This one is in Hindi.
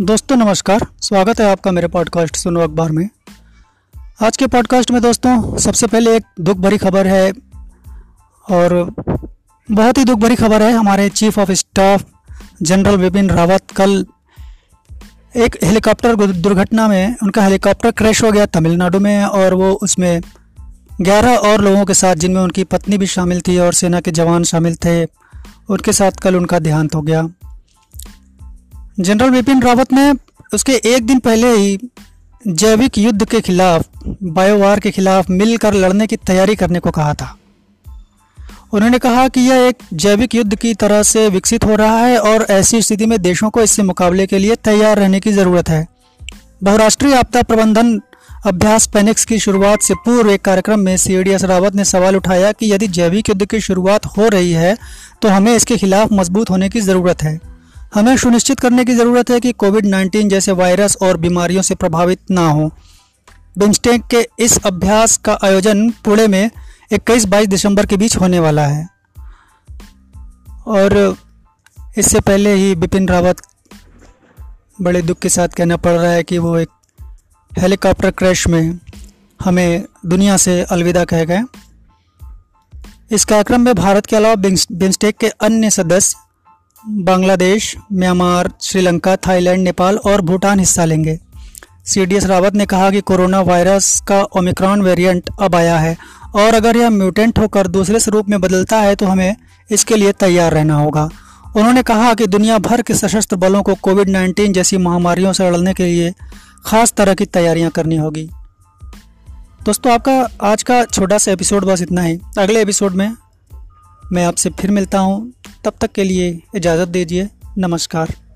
दोस्तों, नमस्कार। स्वागत है आपका मेरे पॉडकास्ट सुनो अखबार में। आज के पॉडकास्ट में दोस्तों, सबसे पहले एक दुख भरी खबर है और बहुत ही दुख भरी खबर है। हमारे chief of staff general Bipin Rawat कल एक हेलीकॉप्टर दुर्घटना में उनका हेलीकॉप्टर क्रैश हो गया तमिलनाडु में और वो उसमें ग्यारह और लोगों के साथ, जिनमें उनकी पत्नी भी शामिल थी और सेना के जवान शामिल थे, उनके साथ कल उनका देहांत हो गया। जनरल बिपिन रावत ने उसके एक दिन पहले ही जैविक युद्ध के खिलाफ बायोवार के खिलाफ मिलकर लड़ने की तैयारी करने को कहा था। उन्होंने कहा कि यह एक जैविक युद्ध की तरह से विकसित हो रहा है और ऐसी स्थिति में देशों को इससे मुकाबले के लिए तैयार रहने की ज़रूरत है। बहुराष्ट्रीय आपदा प्रबंधन अभ्यास पेनिक्स की शुरुआत से पूर्व एक कार्यक्रम में सीडीएस रावत ने सवाल उठाया कि यदि जैविक युद्ध की शुरुआत हो रही है तो हमें इसके खिलाफ मज़बूत होने की ज़रूरत है। हमें सुनिश्चित करने की ज़रूरत है कि कोविड 19 जैसे वायरस और बीमारियों से प्रभावित ना हो। बिम्स्टेक के इस अभ्यास का आयोजन पुणे में 21-22 दिसंबर के बीच होने वाला है। और इससे पहले ही बिपिन रावत बड़े दुख के साथ कहना पड़ रहा है कि वो एक हेलीकॉप्टर क्रैश में हमें दुनिया से अलविदा कह गए। इस कार्यक्रम में भारत के अलावा बिम्स्टेक के अन्य सदस्य बांग्लादेश, म्यांमार, श्रीलंका, थाईलैंड, नेपाल और भूटान हिस्सा लेंगे। सी डी एस रावत ने कहा कि कोरोना वायरस का ओमिक्रॉन वेरिएंट अब आया है और अगर यह म्यूटेंट होकर दूसरे स्वरूप में बदलता है तो हमें इसके लिए तैयार रहना होगा। उन्होंने कहा कि दुनिया भर के सशस्त्र बलों को कोविड 19 जैसी महामारियों से लड़ने के लिए खास तरह की तैयारियाँ करनी होगी। दोस्तों, आपका आज का छोटा सा एपिसोड बस इतना ही। अगले एपिसोड में मैं आपसे फिर मिलता हूँ। तब तक के लिए इजाज़त दीजिए। नमस्कार।